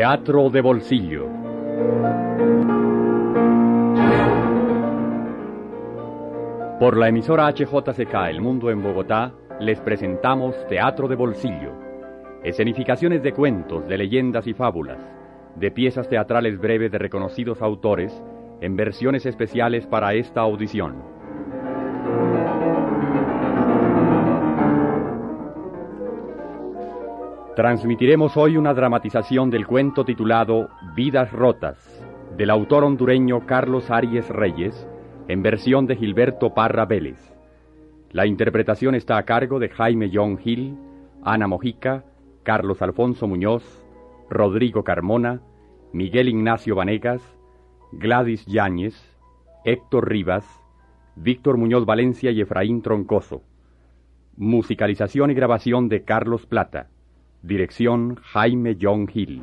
Teatro de Bolsillo. Por la emisora HJCK El Mundo en Bogotá, les presentamos Teatro de Bolsillo. Escenificaciones de cuentos, de leyendas y fábulas, de piezas teatrales breves de reconocidos autores, en versiones especiales para esta audición. Transmitiremos hoy una dramatización del cuento titulado Vidas Rotas, del autor hondureño Carlos Arias Reyes, en versión de Gilberto Parra Vélez. La interpretación está a cargo de Jaime John Hill, Ana Mojica, Carlos Alfonso Muñoz, Rodrigo Carmona, Miguel Ignacio Vanegas, Gladys Yáñez, Héctor Rivas, Víctor Muñoz Valencia y Efraín Troncoso. Musicalización y grabación de Carlos Plata. Dirección Jaime John Hill.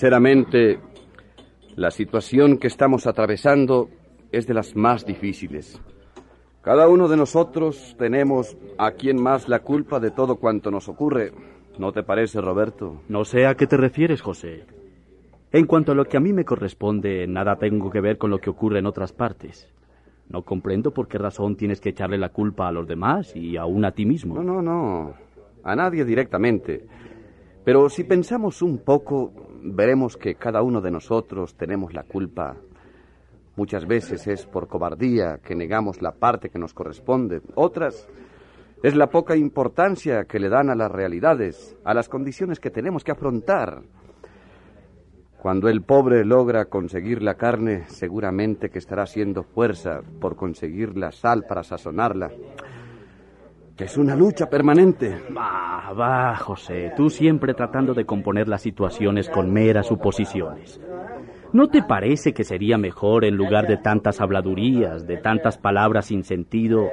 Sinceramente, la situación que estamos atravesando es de las más difíciles. Cada uno de nosotros tenemos a quien más la culpa de todo cuanto nos ocurre. ¿No te parece, Roberto? No sé a qué te refieres, José. En cuanto a lo que a mí me corresponde, nada tengo que ver con lo que ocurre en otras partes. No comprendo por qué razón tienes que echarle la culpa a los demás y aún a ti mismo. No, no, no. A nadie directamente. Pero si pensamos un poco, veremos que cada uno de nosotros tenemos la culpa. Muchas veces es por cobardía que negamos la parte que nos corresponde. Otras es la poca importancia que le dan a las realidades, a las condiciones que tenemos que afrontar. Cuando el pobre logra conseguir la carne, seguramente que estará haciendo fuerza por conseguir la sal para sazonarla. Que es una lucha permanente. Va, va, José, tú siempre tratando de componer las situaciones con meras suposiciones. ¿No te parece que sería mejor, en lugar de tantas habladurías, de tantas palabras sin sentido,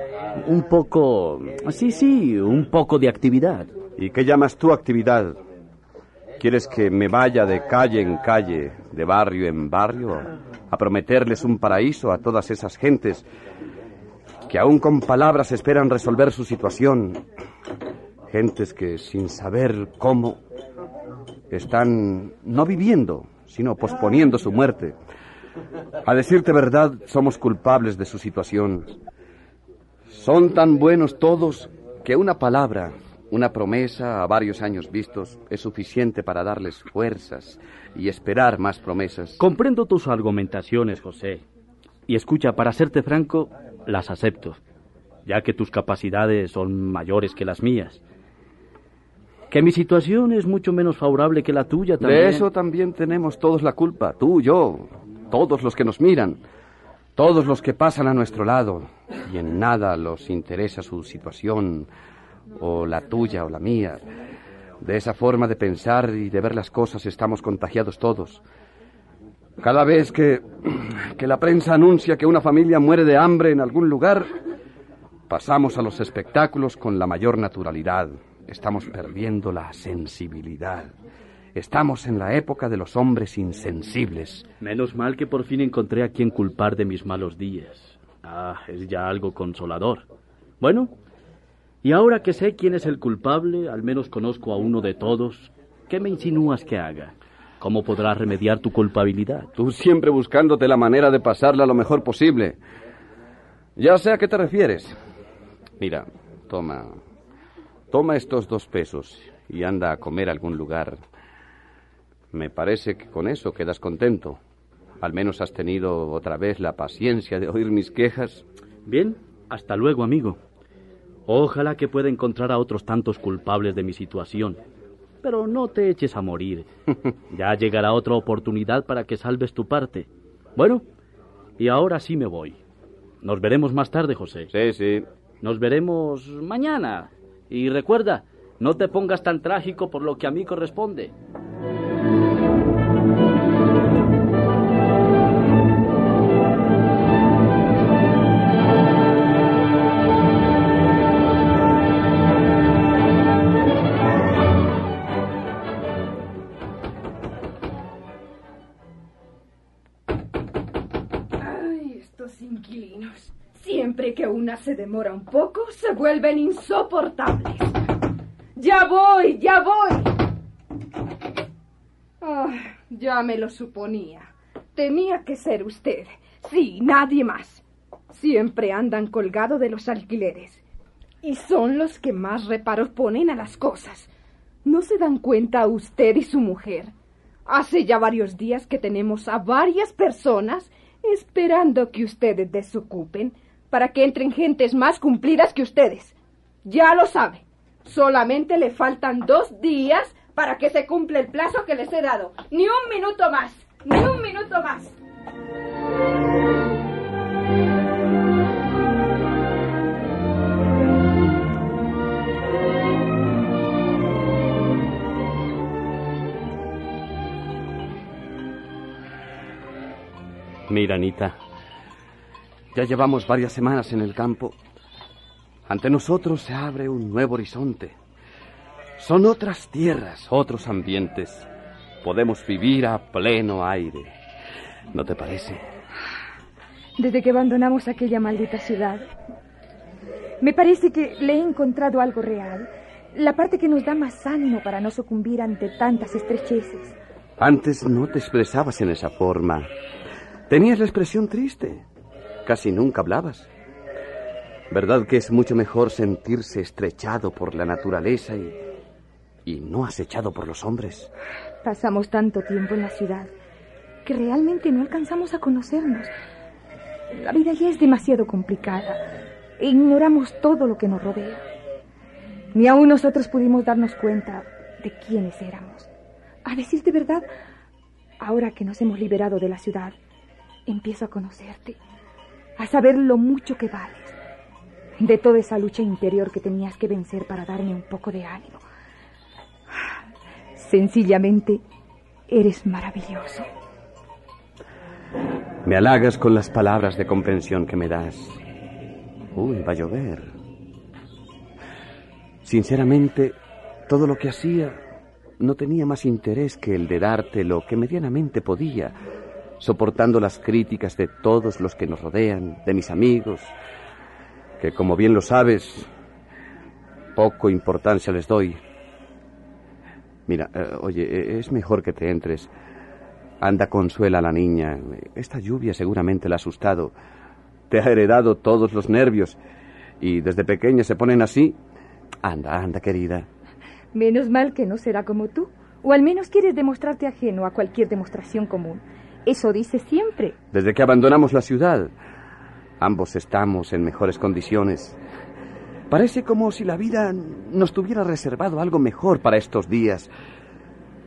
un poco... Sí, sí, un poco de actividad? ¿Y qué llamas tú actividad? ¿Quieres que me vaya de calle en calle, de barrio en barrio, a prometerles un paraíso a todas esas gentes que aún con palabras esperan resolver su situación? Gentes que sin saber cómo están no viviendo, sino posponiendo su muerte. A decirte verdad, somos culpables de su situación. Son tan buenos todos que una palabra, una promesa a varios años vistos es suficiente para darles fuerzas y esperar más promesas. Comprendo tus argumentaciones, José. Y escucha, para serte franco, las acepto, ya que tus capacidades son mayores que las mías. Que mi situación es mucho menos favorable que la tuya también. De eso también tenemos todos la culpa, tú, yo, todos los que nos miran, todos los que pasan a nuestro lado, y en nada los interesa su situación, o la tuya o la mía. De esa forma de pensar y de ver las cosas estamos contagiados todos. Cada vez que, que la prensa anuncia que una familia muere de hambre en algún lugar, pasamos a los espectáculos con la mayor naturalidad. Estamos perdiendo la sensibilidad. Estamos en la época de los hombres insensibles. Menos mal que por fin encontré a quien culpar de mis malos días. Ah, es ya algo consolador. Bueno, y ahora que sé quién es el culpable, al menos conozco a uno de todos, ¿qué me insinúas que haga? ¿Cómo podrás remediar tu culpabilidad? Tú siempre buscándote la manera de pasarla lo mejor posible. Ya sé a qué te refieres. Mira, toma. Toma estos dos pesos y anda a comer a algún lugar. Me parece que con eso quedas contento. Al menos has tenido otra vez la paciencia de oír mis quejas. Bien, hasta luego, amigo. Ojalá que pueda encontrar a otros tantos culpables de mi situación. Pero no te eches a morir. Ya llegará otra oportunidad para que salves tu parte. Bueno, y ahora sí me voy. Nos veremos más tarde, José. Sí, sí. Nos veremos mañana. Y recuerda, no te pongas tan trágico por lo que a mí corresponde. Demora un poco, se vuelven insoportables. Ya voy, ya voy. Ah, ya me lo suponía. Tenía que ser usted. Sí, nadie más. Siempre andan colgados de los alquileres. Y son los que más reparos ponen a las cosas. ¿No se dan cuenta usted y su mujer? Hace ya varios días que tenemos a varias personas esperando que ustedes desocupen para que entren gentes más cumplidas que ustedes. Ya lo sabe. Solamente le faltan dos días para que se cumpla el plazo que les he dado. Ni un minuto más. Ni un minuto más. Mira, Anita. Ya llevamos varias semanas en el campo. Ante nosotros se abre un nuevo horizonte. Son otras tierras, otros ambientes. Podemos vivir a pleno aire. ¿No te parece? Desde que abandonamos aquella maldita ciudad, me parece que le he encontrado algo real. La parte que nos da más ánimo para no sucumbir ante tantas estrecheces. Antes no te expresabas en esa forma. Tenías la expresión triste. Casi nunca hablabas. ¿Verdad que es mucho mejor sentirse estrechado por la naturaleza y, y no acechado por los hombres? Pasamos tanto tiempo en la ciudad que realmente no alcanzamos a conocernos. La vida ya es demasiado complicada ignoramos todo lo que nos rodea. Ni aún nosotros pudimos darnos cuenta de quiénes éramos. A decir de verdad, ahora que nos hemos liberado de la ciudad, empiezo a conocerte, a saber lo mucho que vales, de toda esa lucha interior que tenías que vencer para darme un poco de ánimo. Sencillamente, eres maravilloso. Me halagas con las palabras de comprensión que me das. Uy, va a llover. Sinceramente, todo lo que hacía no tenía más interés que el de darte lo que medianamente podía, soportando las críticas de todos los que nos rodean, de mis amigos, que como bien lo sabes, poco importancia les doy. Mira, eh, oye, eh, es mejor que te entres. Anda, consuela a la niña. Esta lluvia seguramente la ha asustado. Te ha heredado todos los nervios. Y desde pequeña se ponen así. Anda, anda, querida. Menos mal que no será como tú. O al menos quieres demostrarte ajeno a cualquier demostración común. Eso dice siempre. Desde que abandonamos la ciudad, ambos estamos en mejores condiciones. Parece como si la vida nos tuviera reservado algo mejor para estos días.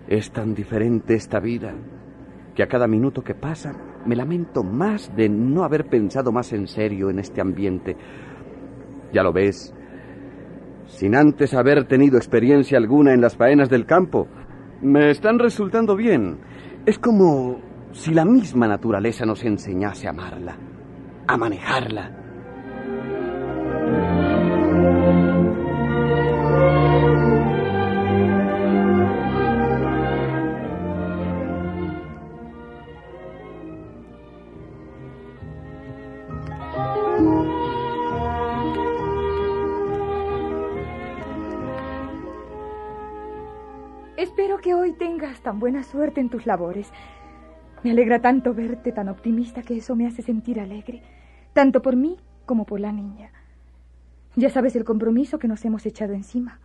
Es tan diferente esta vida que a cada minuto que pasa me lamento más de no haber pensado más en serio en este ambiente. Ya lo ves, sin antes haber tenido experiencia alguna en las faenas del campo, me están resultando bien. Es como si la misma naturaleza nos enseñase a amarla, a manejarla. Espero que hoy tengas tan buena suerte en tus labores. Me alegra tanto verte tan optimista que eso me hace sentir alegre, tanto por mí como por la niña. Ya sabes el compromiso que nos hemos echado encima.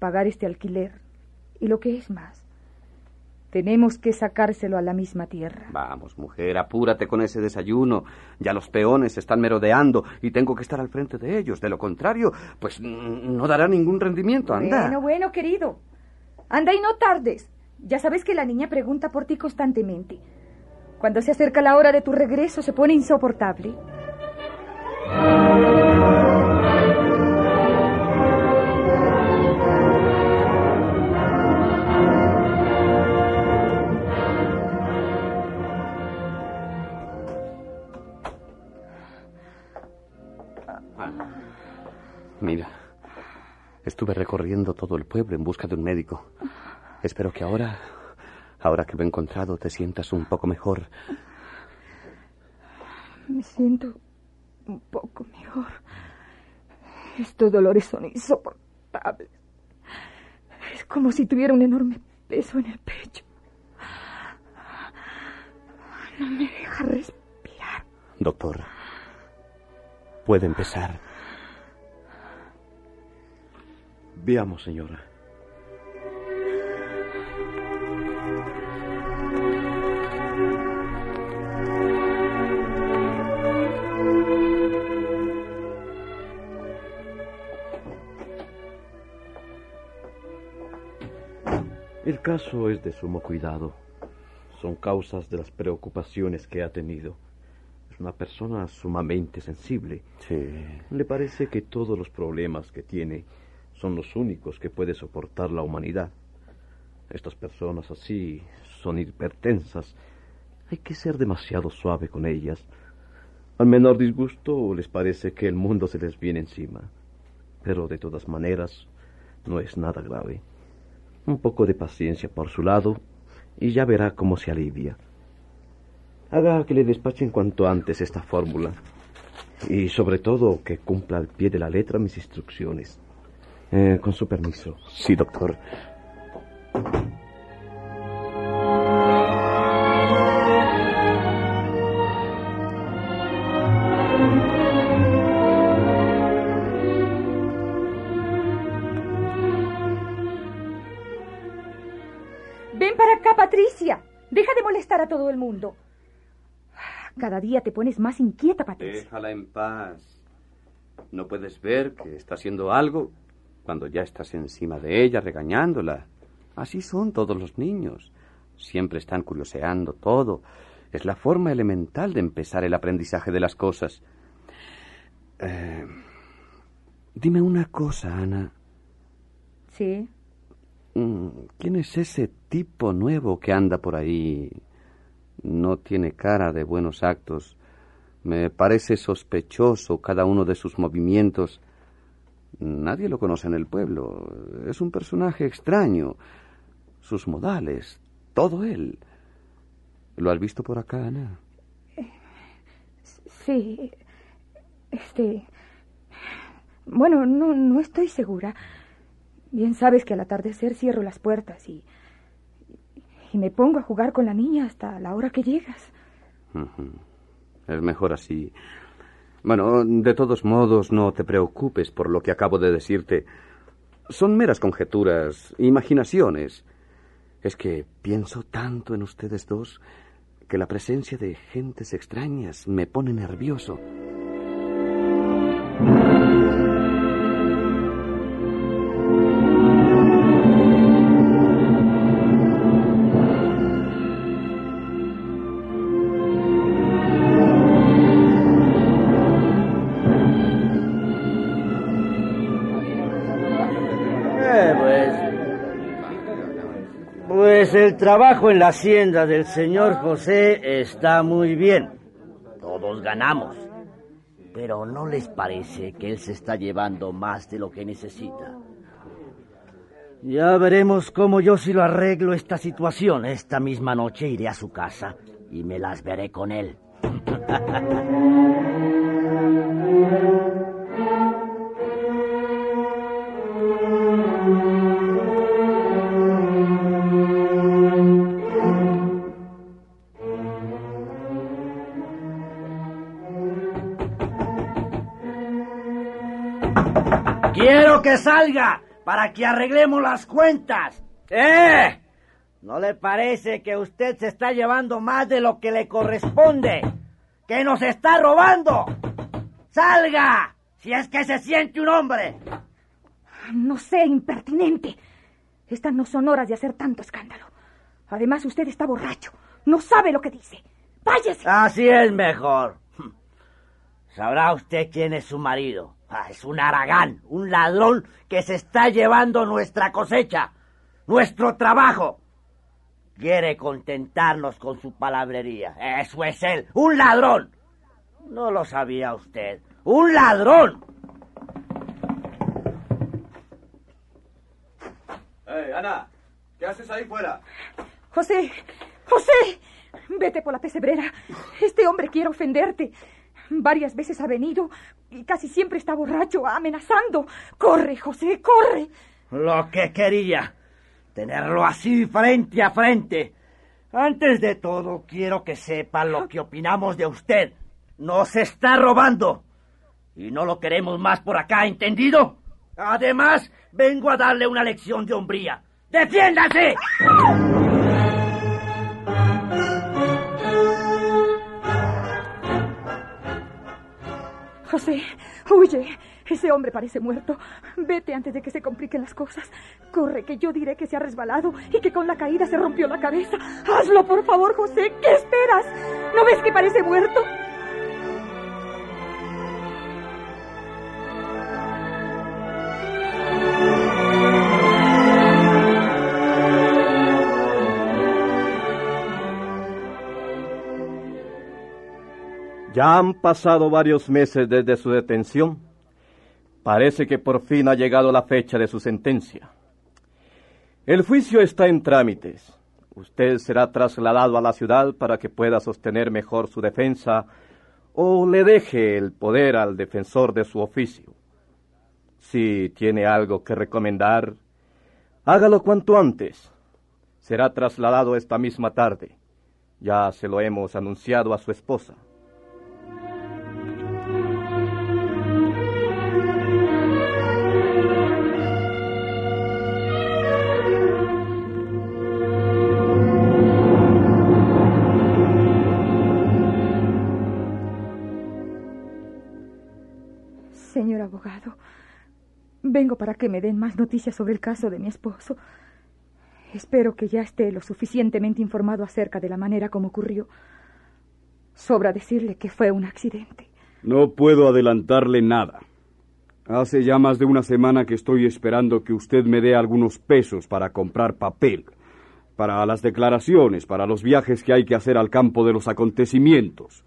Pagar este alquiler y lo que es más. Tenemos que sacárselo a la misma tierra. Vamos, mujer, apúrate con ese desayuno. Ya los peones están merodeando y tengo que estar al frente de ellos. De lo contrario, pues no dará ningún rendimiento. Anda. Bueno, bueno, querido. Anda y no tardes. Ya sabes que la niña pregunta por ti constantemente. Cuando se acerca la hora de tu regreso se pone insoportable. Mira, estuve recorriendo todo el pueblo en busca de un médico. Espero que ahora, ahora que me he encontrado, te sientas un poco mejor. Me siento un poco mejor. Estos dolores son insoportables. Es como si tuviera un enorme peso en el pecho. No me deja respirar. Doctor, puede empezar. Veamos, señora. El caso es de sumo cuidado. Son causas de las preocupaciones que ha tenido. Es una persona sumamente sensible. Sí. Le parece que todos los problemas que tiene son los únicos que puede soportar la humanidad. Estas personas así son hipertensas. Hay que ser demasiado suave con ellas. Al menor disgusto les parece que el mundo se les viene encima. Pero de todas maneras, no es nada grave. Un poco de paciencia por su lado y ya verá cómo se alivia. Haga que le despachen cuanto antes esta fórmula. Y sobre todo que cumpla al pie de la letra mis instrucciones. Eh, con su permiso. Sí, doctor. Cada día te pones más inquieta, Patricia. Déjala en paz. ¿No puedes ver que está haciendo algo cuando ya estás encima de ella regañándola? Así son todos los niños. Siempre están curioseando todo. Es la forma elemental de empezar el aprendizaje de las cosas. Eh, dime una cosa, Ana. Sí. Mm, ¿Quién es ese tipo nuevo que anda por ahí? No tiene cara de buenos actos. Me parece sospechoso cada uno de sus movimientos. Nadie lo conoce en el pueblo. Es un personaje extraño. Sus modales, todo él. ¿Lo has visto por acá, Ana? Sí. Este. Bueno, no, no estoy segura. Bien sabes que al atardecer cierro las puertas y. y me pongo a jugar con la niña hasta la hora que llegas. Es mejor así. Bueno, de todos modos, no te preocupes por lo que acabo de decirte. Son meras conjeturas, imaginaciones. Es que pienso tanto en ustedes dos que la presencia de gentes extrañas me pone nervioso. El trabajo en la hacienda del señor José está muy bien. Todos ganamos. Pero ¿no les parece que él se está llevando más de lo que necesita? Ya veremos cómo yo si lo arreglo esta situación. Esta misma noche iré a su casa y me las veré con él. Salga para que arreglemos las cuentas. ¡Eh! ¿No le parece que usted se está llevando más de lo que le corresponde? ¡Que nos está robando! ¡Salga! Si es que se siente un hombre. No sé, impertinente. Estas no son horas de hacer tanto escándalo. Además, usted está borracho. No sabe lo que dice. Váyase. Así es mejor. Sabrá usted quién es su marido. Ah, es un aragán, un ladrón que se está llevando nuestra cosecha, nuestro trabajo. Quiere contentarnos con su palabrería. Eso es él, un ladrón. No lo sabía usted. Un ladrón. ¡Hey, Ana! ¿Qué haces ahí fuera? José, José, vete por la pesebrera. Este hombre quiere ofenderte. Varias veces ha venido y casi siempre está borracho, amenazando. Corre, José, corre. Lo que quería. Tenerlo así frente a frente. Antes de todo, quiero que sepa lo que opinamos de usted. Nos está robando. Y no lo queremos más por acá, ¿entendido? Además, vengo a darle una lección de hombría. ¡Defiéndase! José, huye. Ese hombre parece muerto. Vete antes de que se compliquen las cosas. Corre, que yo diré que se ha resbalado y que con la caída se rompió la cabeza. Hazlo, por favor, José. ¿Qué esperas? ¿No ves que parece muerto? Ya han pasado varios meses desde su detención. Parece que por fin ha llegado la fecha de su sentencia. El juicio está en trámites. Usted será trasladado a la ciudad para que pueda sostener mejor su defensa o le deje el poder al defensor de su oficio. Si tiene algo que recomendar, hágalo cuanto antes. Será trasladado esta misma tarde. Ya se lo hemos anunciado a su esposa. Para que me den más noticias sobre el caso de mi esposo. Espero que ya esté lo suficientemente informado acerca de la manera como ocurrió. Sobra decirle que fue un accidente. No puedo adelantarle nada. Hace ya más de una semana que estoy esperando que usted me dé algunos pesos para comprar papel, para las declaraciones, para los viajes que hay que hacer al campo de los acontecimientos.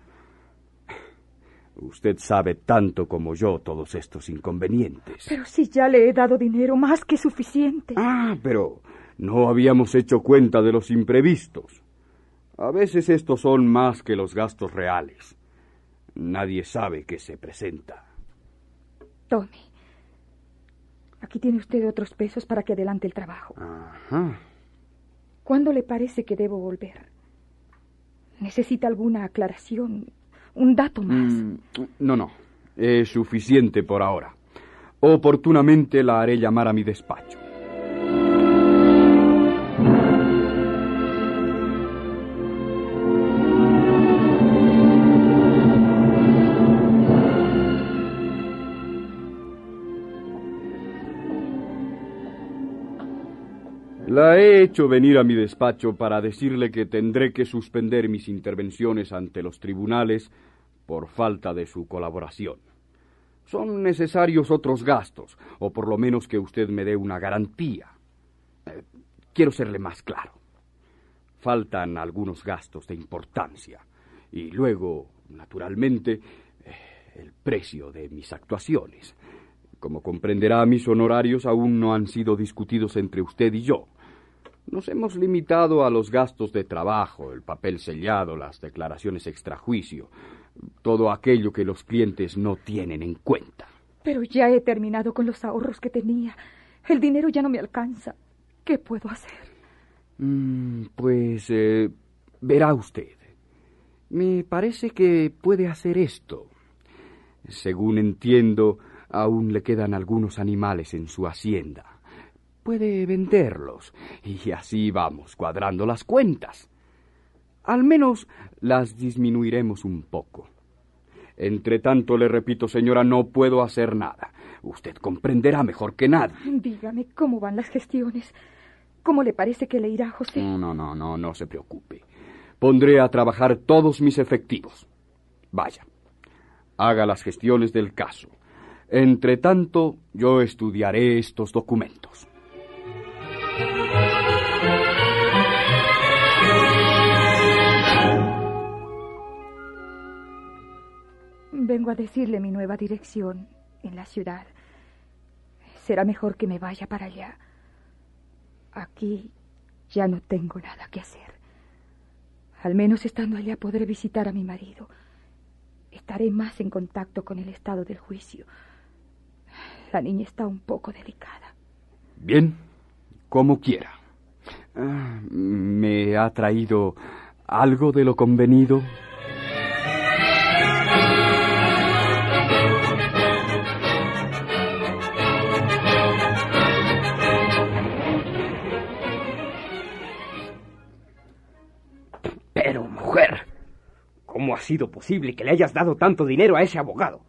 Usted sabe tanto como yo todos estos inconvenientes. Pero si ya le he dado dinero más que suficiente. Ah, pero no habíamos hecho cuenta de los imprevistos. A veces estos son más que los gastos reales. Nadie sabe qué se presenta. Tome. Aquí tiene usted otros pesos para que adelante el trabajo. Ajá. ¿Cuándo le parece que debo volver? ¿Necesita alguna aclaración? ¿Un dato más? Mm, no, no. Es suficiente por ahora. Oportunamente la haré llamar a mi despacho. La he hecho venir a mi despacho para decirle que tendré que suspender mis intervenciones ante los tribunales por falta de su colaboración. Son necesarios otros gastos, o por lo menos que usted me dé una garantía. Eh, quiero serle más claro. Faltan algunos gastos de importancia. Y luego, naturalmente, eh, el precio de mis actuaciones. Como comprenderá, mis honorarios aún no han sido discutidos entre usted y yo. Nos hemos limitado a los gastos de trabajo, el papel sellado, las declaraciones extrajuicio, todo aquello que los clientes no tienen en cuenta. Pero ya he terminado con los ahorros que tenía. El dinero ya no me alcanza. ¿Qué puedo hacer? Mm, pues eh, verá usted. Me parece que puede hacer esto. Según entiendo, Aún le quedan algunos animales en su hacienda. Puede venderlos y así vamos cuadrando las cuentas. Al menos las disminuiremos un poco. Entre tanto, le repito, señora, no puedo hacer nada. Usted comprenderá mejor que nadie. Dígame cómo van las gestiones. ¿Cómo le parece que le irá a José? No, no, no, no, no se preocupe. Pondré a trabajar todos mis efectivos. Vaya, haga las gestiones del caso. Entre tanto, yo estudiaré estos documentos. Vengo a decirle mi nueva dirección en la ciudad. Será mejor que me vaya para allá. Aquí ya no tengo nada que hacer. Al menos estando allá podré visitar a mi marido. Estaré más en contacto con el estado del juicio. La niña está un poco delicada. Bien, como quiera. Ah, ¿Me ha traído algo de lo convenido? Ha sido posible que le hayas dado tanto dinero a ese abogado?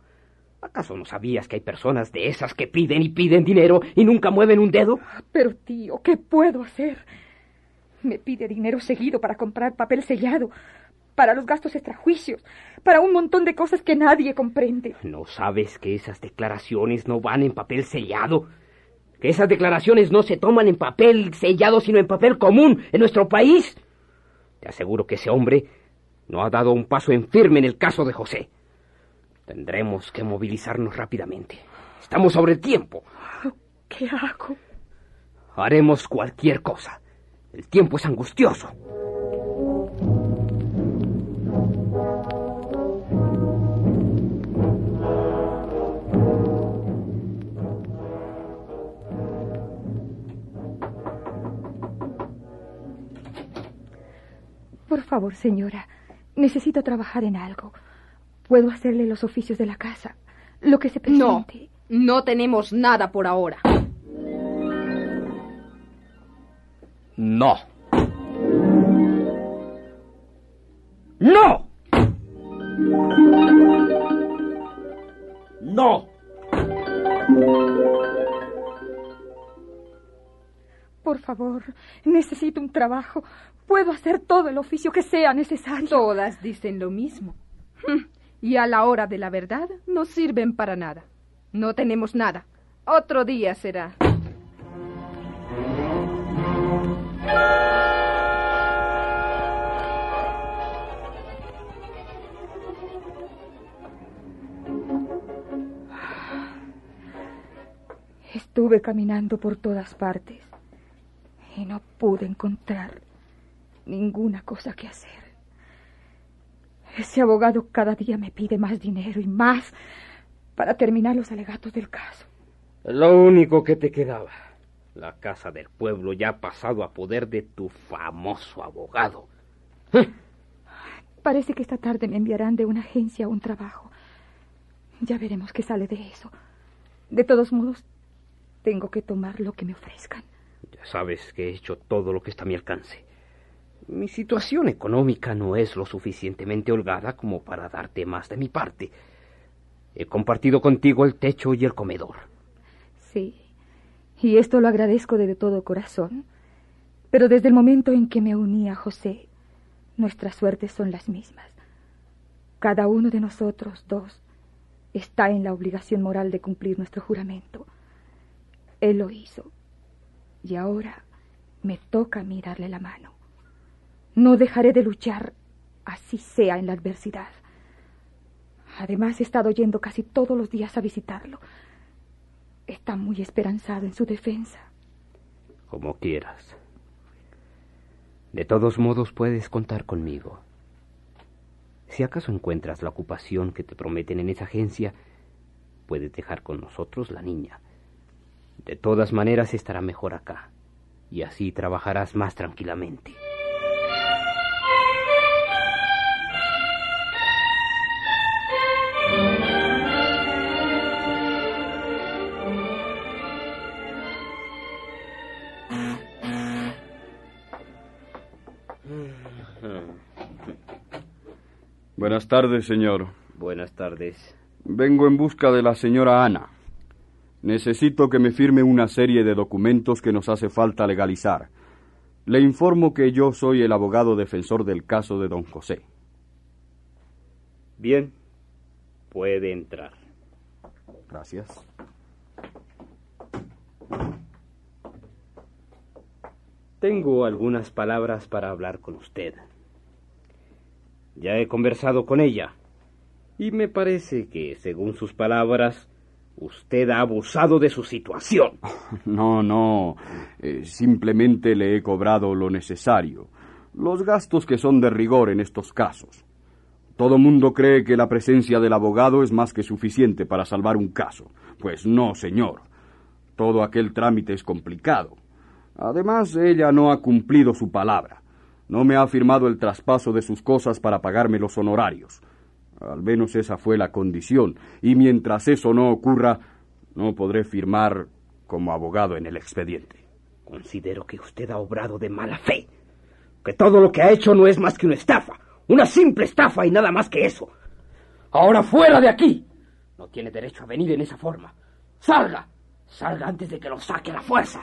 ¿Acaso no sabías que hay personas de esas que piden y piden dinero y nunca mueven un dedo? Pero, tío, ¿qué puedo hacer? Me pide dinero seguido para comprar papel sellado, para los gastos extrajuicios, para un montón de cosas que nadie comprende. ¿No sabes que esas declaraciones no van en papel sellado? ¿Que esas declaraciones no se toman en papel sellado, sino en papel común en nuestro país? Te aseguro que ese hombre no ha dado un paso en firme en el caso de José. Tendremos que movilizarnos rápidamente. Estamos sobre el tiempo. ¿Qué hago? Haremos cualquier cosa. El tiempo es angustioso. Por favor, señora, necesito trabajar en algo. Puedo hacerle los oficios de la casa, lo que se presente. No, no tenemos nada por ahora. No. No. No. Por favor, necesito un trabajo. Puedo hacer todo el oficio que sea necesario. Todas dicen lo mismo. Y a la hora de la verdad no sirven para nada. No tenemos nada. Otro día será. Estuve caminando por todas partes y no pude encontrar ninguna cosa que hacer. Ese abogado cada día me pide más dinero y más para terminar los alegatos del caso. Lo único que te quedaba. La casa del pueblo ya ha pasado a poder de tu famoso abogado. Parece que esta tarde me enviarán de una agencia un trabajo. Ya veremos qué sale de eso. De todos modos, tengo que tomar lo que me ofrezcan. Ya sabes que he hecho todo lo que está a mi alcance. Mi situación económica no es lo suficientemente holgada como para darte más de mi parte. He compartido contigo el techo y el comedor. Sí, y esto lo agradezco de todo corazón. Pero desde el momento en que me uní a José, nuestras suertes son las mismas. Cada uno de nosotros dos está en la obligación moral de cumplir nuestro juramento. Él lo hizo. Y ahora me toca a mí darle la mano. No dejaré de luchar, así sea en la adversidad. Además, he estado yendo casi todos los días a visitarlo. Está muy esperanzado en su defensa. Como quieras. De todos modos, puedes contar conmigo. Si acaso encuentras la ocupación que te prometen en esa agencia, puedes dejar con nosotros la niña. De todas maneras estará mejor acá, y así trabajarás más tranquilamente. Buenas tardes, señor. Buenas tardes. Vengo en busca de la señora Ana. Necesito que me firme una serie de documentos que nos hace falta legalizar. Le informo que yo soy el abogado defensor del caso de don José. Bien, puede entrar. Gracias. Tengo algunas palabras para hablar con usted. Ya he conversado con ella y me parece que, según sus palabras, usted ha abusado de su situación. No, no. Eh, simplemente le he cobrado lo necesario. Los gastos que son de rigor en estos casos. Todo mundo cree que la presencia del abogado es más que suficiente para salvar un caso. Pues no, señor. Todo aquel trámite es complicado. Además, ella no ha cumplido su palabra. No me ha firmado el traspaso de sus cosas para pagarme los honorarios. Al menos esa fue la condición, y mientras eso no ocurra, no podré firmar como abogado en el expediente. Considero que usted ha obrado de mala fe, que todo lo que ha hecho no es más que una estafa, una simple estafa y nada más que eso. Ahora fuera de aquí. No tiene derecho a venir en esa forma. Salga, salga antes de que lo saque la fuerza.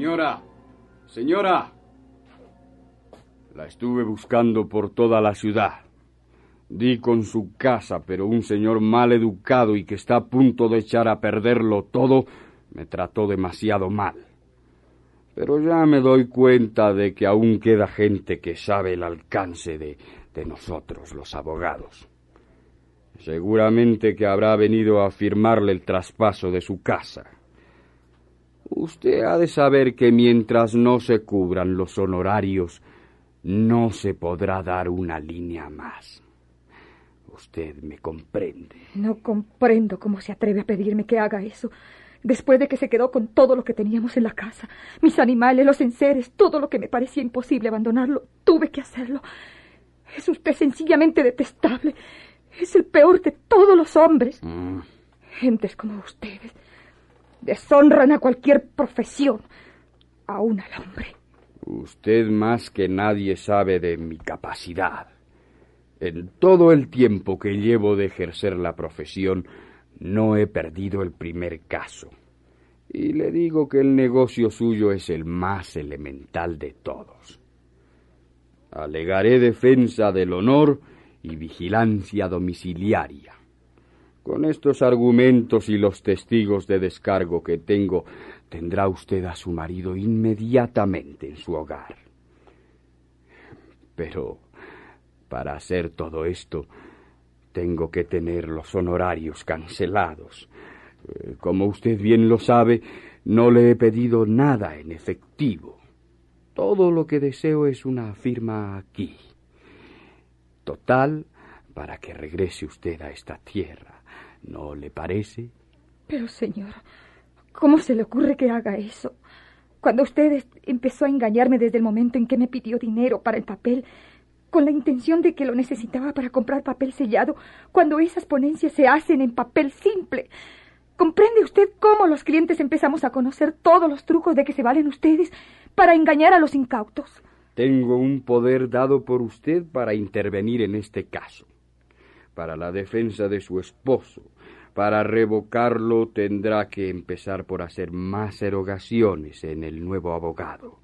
Señora, señora. La estuve buscando por toda la ciudad. Di con su casa, pero un señor mal educado y que está a punto de echar a perderlo todo, me trató demasiado mal. Pero ya me doy cuenta de que aún queda gente que sabe el alcance de, de nosotros, los abogados. Seguramente que habrá venido a firmarle el traspaso de su casa. Usted ha de saber que mientras no se cubran los honorarios, no se podrá dar una línea más. Usted me comprende. No comprendo cómo se atreve a pedirme que haga eso. Después de que se quedó con todo lo que teníamos en la casa, mis animales, los enseres, todo lo que me parecía imposible abandonarlo, tuve que hacerlo. Es usted sencillamente detestable. Es el peor de todos los hombres. Mm. Gentes como ustedes deshonran a cualquier profesión, aún al hombre. Usted más que nadie sabe de mi capacidad. En todo el tiempo que llevo de ejercer la profesión, no he perdido el primer caso. Y le digo que el negocio suyo es el más elemental de todos. Alegaré defensa del honor y vigilancia domiciliaria. Con estos argumentos y los testigos de descargo que tengo, tendrá usted a su marido inmediatamente en su hogar. Pero para hacer todo esto, tengo que tener los honorarios cancelados. Eh, Como usted bien lo sabe, no le he pedido nada en efectivo. Todo lo que deseo es una firma aquí. Total, para que regrese usted a esta tierra. ¿No le parece? Pero, señor, ¿cómo se le ocurre que haga eso? Cuando usted empezó a engañarme desde el momento en que me pidió dinero para el papel, con la intención de que lo necesitaba para comprar papel sellado, cuando esas ponencias se hacen en papel simple. ¿Comprende usted cómo los clientes empezamos a conocer todos los trucos de que se valen ustedes para engañar a los incautos? Tengo un poder dado por usted para intervenir en este caso. Para la defensa de su esposo. Para revocarlo tendrá que empezar por hacer más erogaciones en el nuevo abogado.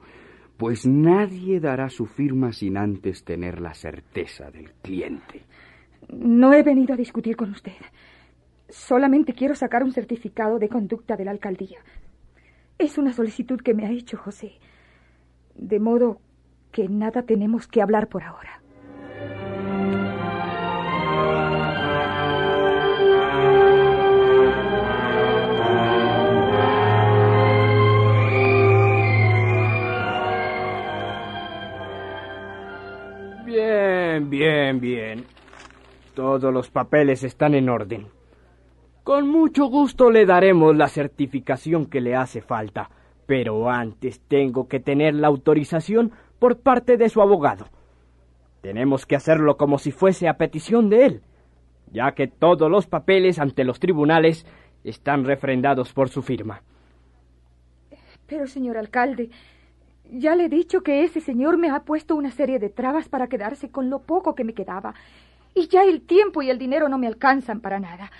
Pues nadie dará su firma sin antes tener la certeza del cliente. No he venido a discutir con usted. Solamente quiero sacar un certificado de conducta de la alcaldía. Es una solicitud que me ha hecho José. De modo que nada tenemos que hablar por ahora. Bien, bien. Todos los papeles están en orden. Con mucho gusto le daremos la certificación que le hace falta, pero antes tengo que tener la autorización por parte de su abogado. Tenemos que hacerlo como si fuese a petición de él, ya que todos los papeles ante los tribunales están refrendados por su firma. Pero, señor alcalde, ya le he dicho que ese señor me ha puesto una serie de trabas para quedarse con lo poco que me quedaba. Y ya el tiempo y el dinero no me alcanzan para nada.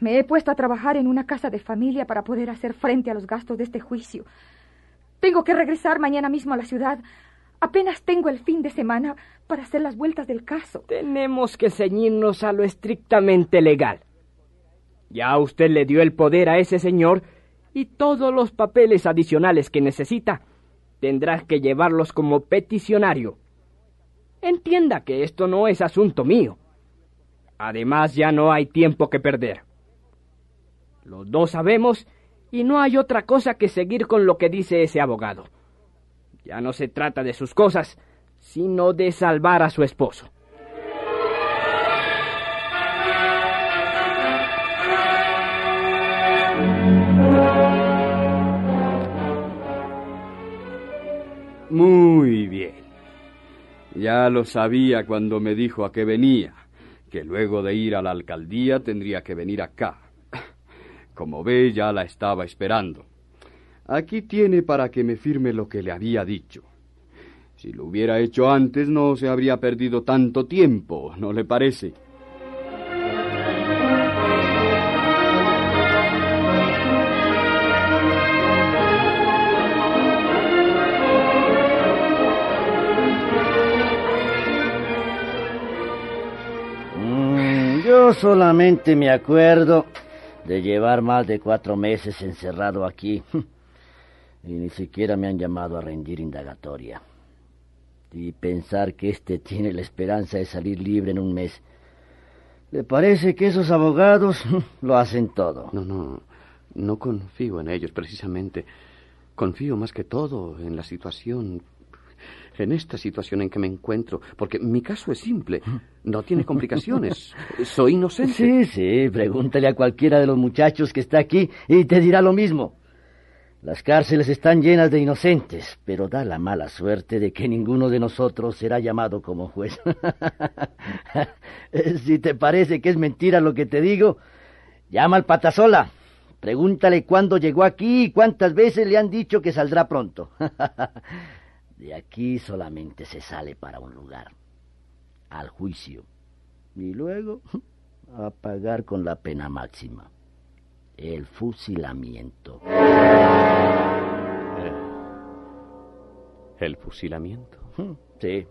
Me he puesto a trabajar en una casa de familia para poder hacer frente a los gastos de este juicio. Tengo que regresar mañana mismo a la ciudad. Apenas tengo el fin de semana para hacer las vueltas del caso. Tenemos que ceñirnos a lo estrictamente legal. Ya usted le dio el poder a ese señor y todos los papeles adicionales que necesita tendrás que llevarlos como peticionario. Entienda que esto no es asunto mío. Además, ya no hay tiempo que perder. Los dos sabemos y no hay otra cosa que seguir con lo que dice ese abogado. Ya no se trata de sus cosas, sino de salvar a su esposo. Muy bien. Ya lo sabía cuando me dijo a qué venía, que luego de ir a la alcaldía tendría que venir acá. Como ve, ya la estaba esperando. Aquí tiene para que me firme lo que le había dicho. Si lo hubiera hecho antes no se habría perdido tanto tiempo, ¿no le parece? Yo solamente me acuerdo de llevar más de cuatro meses encerrado aquí. Y ni siquiera me han llamado a rendir indagatoria. Y pensar que éste tiene la esperanza de salir libre en un mes. ¿Le parece que esos abogados lo hacen todo? No, no, no confío en ellos precisamente. Confío más que todo en la situación, en esta situación en que me encuentro, porque mi caso es simple, no tiene complicaciones, soy inocente. Sí, sí, pregúntale a cualquiera de los muchachos que está aquí y te dirá lo mismo. Las cárceles están llenas de inocentes, pero da la mala suerte de que ninguno de nosotros será llamado como juez. si te parece que es mentira lo que te digo, llama al patasola. Pregúntale cuándo llegó aquí y cuántas veces le han dicho que saldrá pronto. de aquí solamente se sale para un lugar, al juicio, y luego a pagar con la pena máxima el fusilamiento. ¿El fusilamiento? Sí.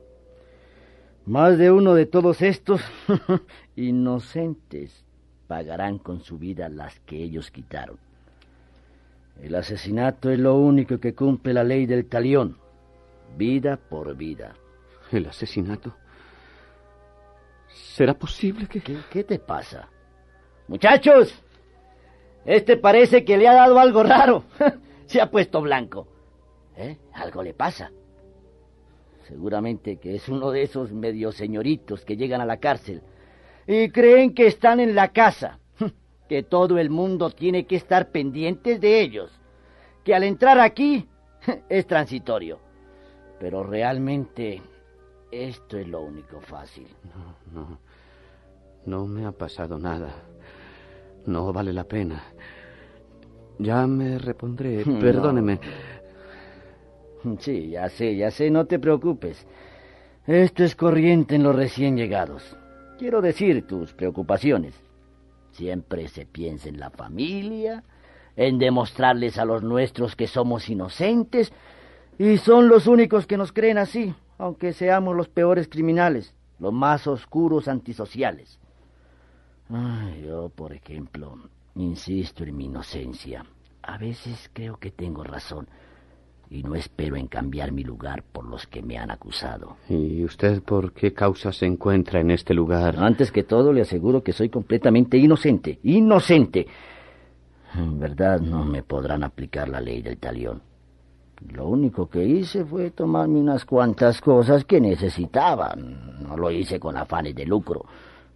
Más de uno de todos estos inocentes pagarán con su vida las que ellos quitaron. El asesinato es lo único que cumple la ley del talión. Vida por vida. ¿El asesinato? ¿Será posible que... ¿Qué, qué te pasa? Muchachos, este parece que le ha dado algo raro. Se ha puesto blanco. ¿Eh? Algo le pasa. Seguramente que es uno de esos medio señoritos que llegan a la cárcel y creen que están en la casa, que todo el mundo tiene que estar pendientes de ellos, que al entrar aquí es transitorio. Pero realmente esto es lo único fácil. No, no, no me ha pasado nada. No vale la pena. Ya me repondré. No. Perdóneme. Sí, ya sé, ya sé, no te preocupes. Esto es corriente en los recién llegados. Quiero decir tus preocupaciones. Siempre se piensa en la familia, en demostrarles a los nuestros que somos inocentes, y son los únicos que nos creen así, aunque seamos los peores criminales, los más oscuros antisociales. Ay, yo, por ejemplo, insisto en mi inocencia. A veces creo que tengo razón y no espero en cambiar mi lugar por los que me han acusado. ¿Y usted por qué causa se encuentra en este lugar? Antes que todo, le aseguro que soy completamente inocente. Inocente. En verdad, no me podrán aplicar la ley del talión. Lo único que hice fue tomarme unas cuantas cosas que necesitaba. No lo hice con afanes de lucro.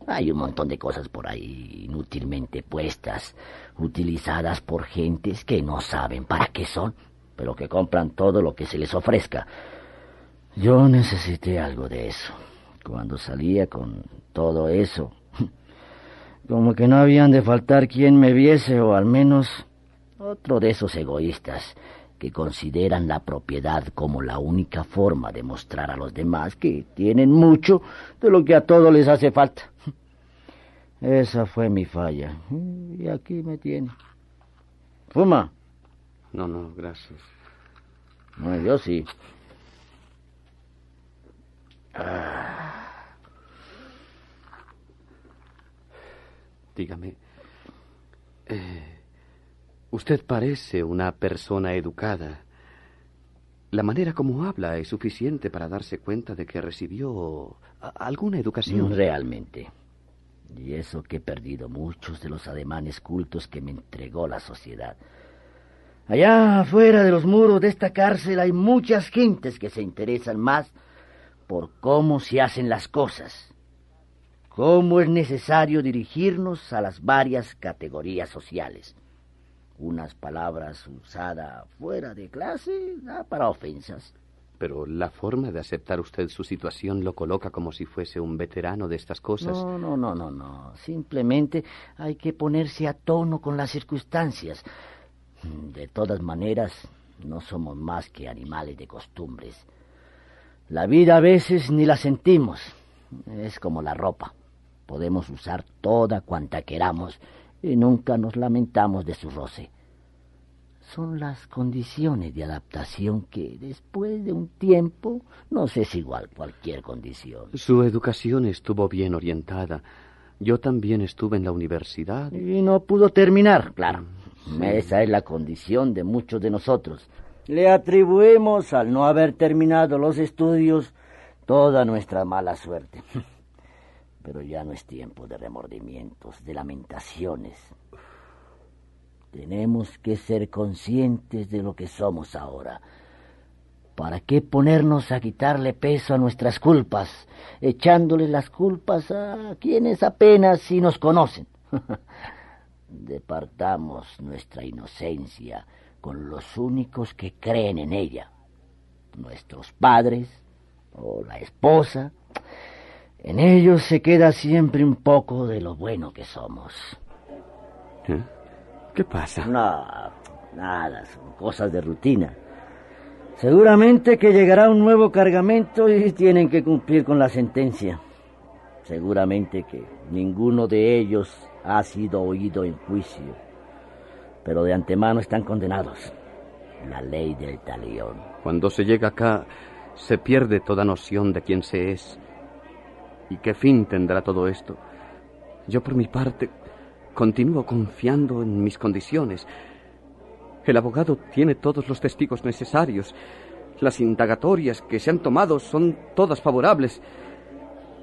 Hay un montón de cosas por ahí inútilmente puestas, utilizadas por gentes que no saben para qué son, pero que compran todo lo que se les ofrezca. Yo necesité algo de eso. Cuando salía con todo eso, como que no habían de faltar quien me viese o al menos otro de esos egoístas que consideran la propiedad como la única forma de mostrar a los demás que tienen mucho de lo que a todos les hace falta. Esa fue mi falla. Y aquí me tiene. ¿Fuma? No, no, gracias. No, yo sí. Ah. Dígame, eh, usted parece una persona educada. La manera como habla es suficiente para darse cuenta de que recibió alguna educación. Realmente. Y eso que he perdido muchos de los ademanes cultos que me entregó la sociedad. Allá afuera de los muros de esta cárcel hay muchas gentes que se interesan más por cómo se hacen las cosas, cómo es necesario dirigirnos a las varias categorías sociales. Unas palabras usadas fuera de clase da para ofensas. Pero la forma de aceptar usted su situación lo coloca como si fuese un veterano de estas cosas. No, no, no, no, no. Simplemente hay que ponerse a tono con las circunstancias. De todas maneras, no somos más que animales de costumbres. La vida a veces ni la sentimos. Es como la ropa. Podemos usar toda cuanta queramos y nunca nos lamentamos de su roce. Son las condiciones de adaptación que después de un tiempo nos es igual cualquier condición. Su educación estuvo bien orientada. Yo también estuve en la universidad. Y no pudo terminar, claro. Esa es la condición de muchos de nosotros. Le atribuimos al no haber terminado los estudios toda nuestra mala suerte. Pero ya no es tiempo de remordimientos, de lamentaciones. Tenemos que ser conscientes de lo que somos ahora. ¿Para qué ponernos a quitarle peso a nuestras culpas, echándoles las culpas a quienes apenas si nos conocen? Departamos nuestra inocencia con los únicos que creen en ella, nuestros padres o la esposa. En ellos se queda siempre un poco de lo bueno que somos. ¿Eh? ¿Qué pasa? No, nada, son cosas de rutina. Seguramente que llegará un nuevo cargamento y tienen que cumplir con la sentencia. Seguramente que ninguno de ellos ha sido oído en juicio, pero de antemano están condenados. La ley del talión. Cuando se llega acá, se pierde toda noción de quién se es. ¿Y qué fin tendrá todo esto? Yo por mi parte continúo confiando en mis condiciones. El abogado tiene todos los testigos necesarios. Las indagatorias que se han tomado son todas favorables.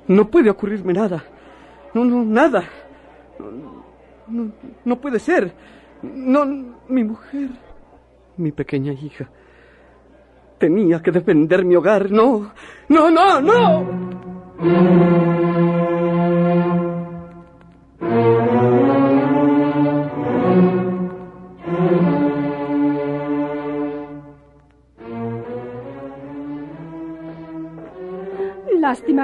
No puede ocurrirme nada. No, no, nada. No, no, puede ser. No, mi mujer, mi pequeña hija. Tenía que defender mi hogar. No, no, no, no. Lástima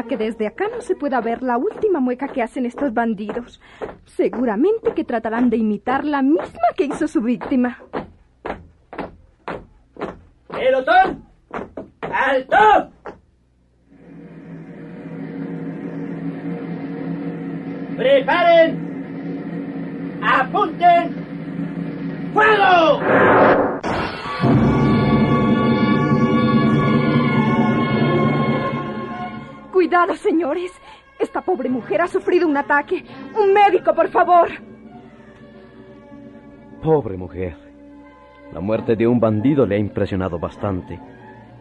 que desde acá no se pueda ver la última mueca que hacen estos bandidos. Seguramente que tratarán de imitar la misma que hizo su víctima. ¡Pelotón! ¡Alto! ¡Preparen! ¡Apunten! ¡Fuego! Cuidado, señores. Esta pobre mujer ha sufrido un ataque. Un médico, por favor. Pobre mujer. La muerte de un bandido le ha impresionado bastante.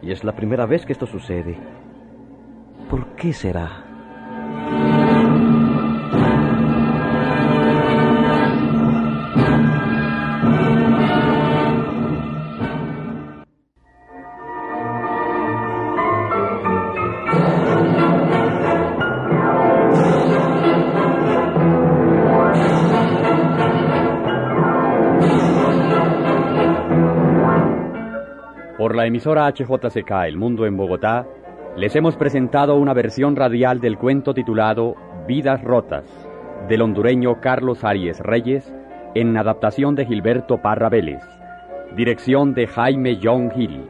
Y es la primera vez que esto sucede. ¿Por qué será? Emisora HJCK El Mundo en Bogotá, Les hemos presentado una versión radial del cuento titulado Vidas Rotas, del hondureño Carlos Arias Reyes, en adaptación de Gilberto Parra Vélez. Dirección de Jaime John Hill.